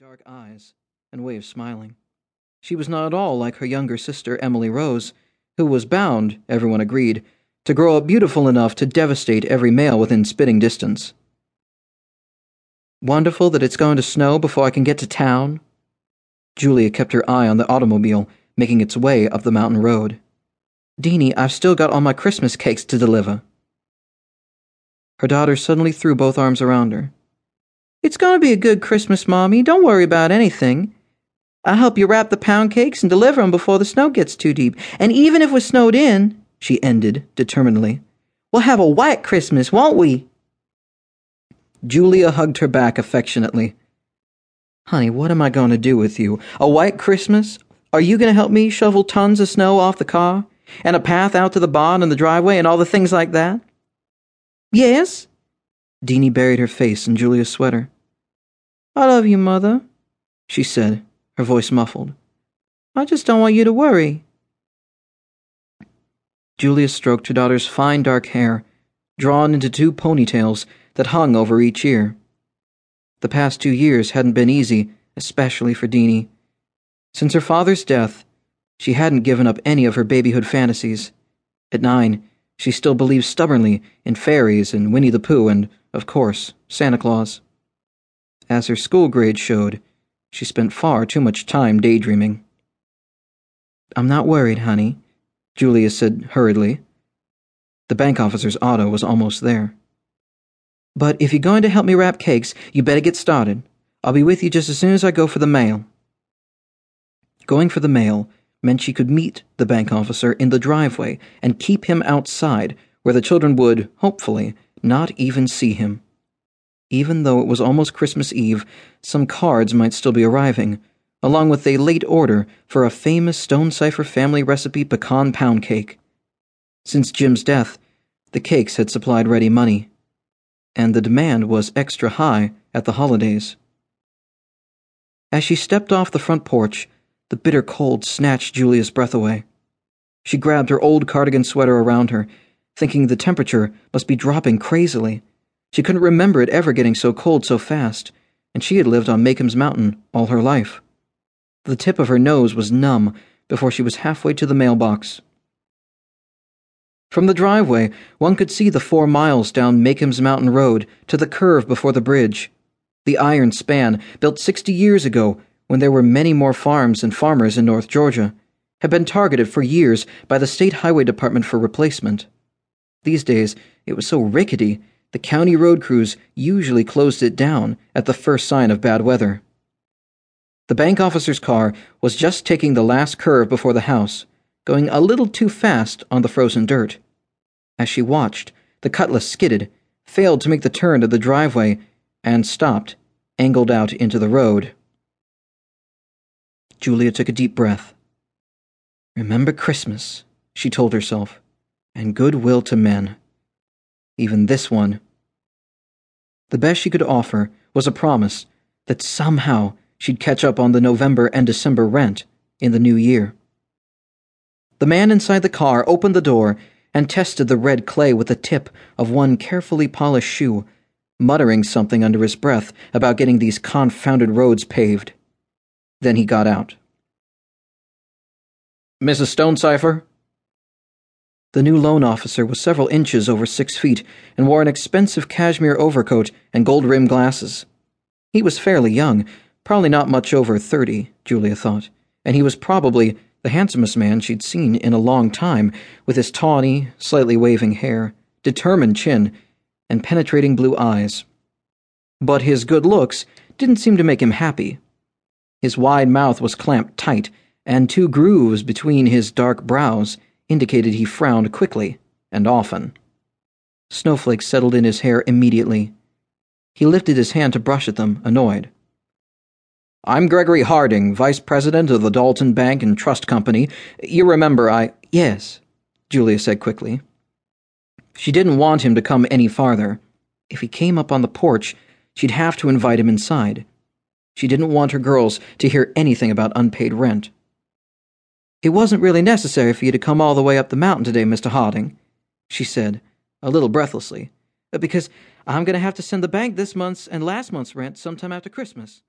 dark eyes and way of smiling. She was not at all like her younger sister, Emily Rose, who was bound, everyone agreed, to grow up beautiful enough to devastate every male within spitting distance. Wonderful that it's going to snow before I can get to town. Julia kept her eye on the automobile making its way up the mountain road. Deanie, I've still got all my Christmas cakes to deliver. Her daughter suddenly threw both arms around her. It's going to be a good Christmas, Mommy. Don't worry about anything. I'll help you wrap the pound cakes and deliver 'em before the snow gets too deep. And even if we're snowed in, she ended determinedly, we'll have a white Christmas, won't we? Julia hugged her back affectionately. Honey, what am I going to do with you? A white Christmas? Are you going to help me shovel tons of snow off the car? And a path out to the barn and the driveway and all the things like that? Yes? Deanie buried her face in Julia's sweater. I love you, Mother, she said, her voice muffled. I just don't want you to worry. Julia stroked her daughter's fine dark hair, drawn into two ponytails that hung over each ear. The past two years hadn't been easy, especially for Deanie. Since her father's death, she hadn't given up any of her babyhood fantasies. At nine, she still believed stubbornly in fairies and Winnie the Pooh and, of course, Santa Claus. As her school grades showed, she spent far too much time daydreaming. I'm not worried, honey, Julia said hurriedly. The bank officer's auto was almost there. But if you're going to help me wrap cakes, you better get started. I'll be with you just as soon as I go for the mail. Going for the mail meant she could meet the bank officer in the driveway and keep him outside, where the children would, hopefully, not even see him. Even though it was almost Christmas Eve, some cards might still be arriving, along with a late order for a famous Stonecypher family recipe pecan pound cake. Since Jim's death, the cakes had supplied ready money, and the demand was extra high at the holidays. As she stepped off the front porch, the bitter cold snatched Julia's breath away. She grabbed her old cardigan sweater around her, thinking the temperature must be dropping crazily. She couldn't remember it ever getting so cold so fast, and she had lived on Makim's Mountain all her life. The tip of her nose was numb before she was halfway to the mailbox. From the driveway, one could see the four miles down Makim's Mountain Road to the curve before the bridge. The iron span, built sixty years ago, when there were many more farms and farmers in North Georgia, had been targeted for years by the State Highway Department for replacement. These days, it was so rickety, the county road crews usually closed it down at the first sign of bad weather. The bank officer's car was just taking the last curve before the house, going a little too fast on the frozen dirt. As she watched, the Cutlass skidded, failed to make the turn to the driveway, and stopped, angled out into the road. Julia took a deep breath. Remember Christmas, she told herself, and goodwill to men. Even this one. The best she could offer was a promise that somehow she'd catch up on the November and December rent in the new year. The man inside the car opened the door and tested the red clay with the tip of one carefully polished shoe, muttering something under his breath about getting these confounded roads paved. Then he got out. Mrs. Stonecypher? The new loan officer was several inches over six feet and wore an expensive cashmere overcoat and gold rimmed glasses. He was fairly young, probably not much over thirty, Julia thought, and he was probably the handsomest man she'd seen in a long time, with his tawny, slightly waving hair, determined chin, and penetrating blue eyes. But his good looks didn't seem to make him happy. His wide mouth was clamped tight, and two grooves between his dark brows indicated he frowned quickly and often. Snowflakes settled in his hair immediately. He lifted his hand to brush at them, annoyed. I'm Gregory Harding, Vice President of the Dalton Bank and Trust Company. You remember I. Yes, Julia said quickly. She didn't want him to come any farther. If he came up on the porch, she'd have to invite him inside. She didn't want her girls to hear anything about unpaid rent. It wasn't really necessary for you to come all the way up the mountain today, Mr. Harding, she said, a little breathlessly, because I'm going to have to send the bank this month's and last month's rent sometime after Christmas.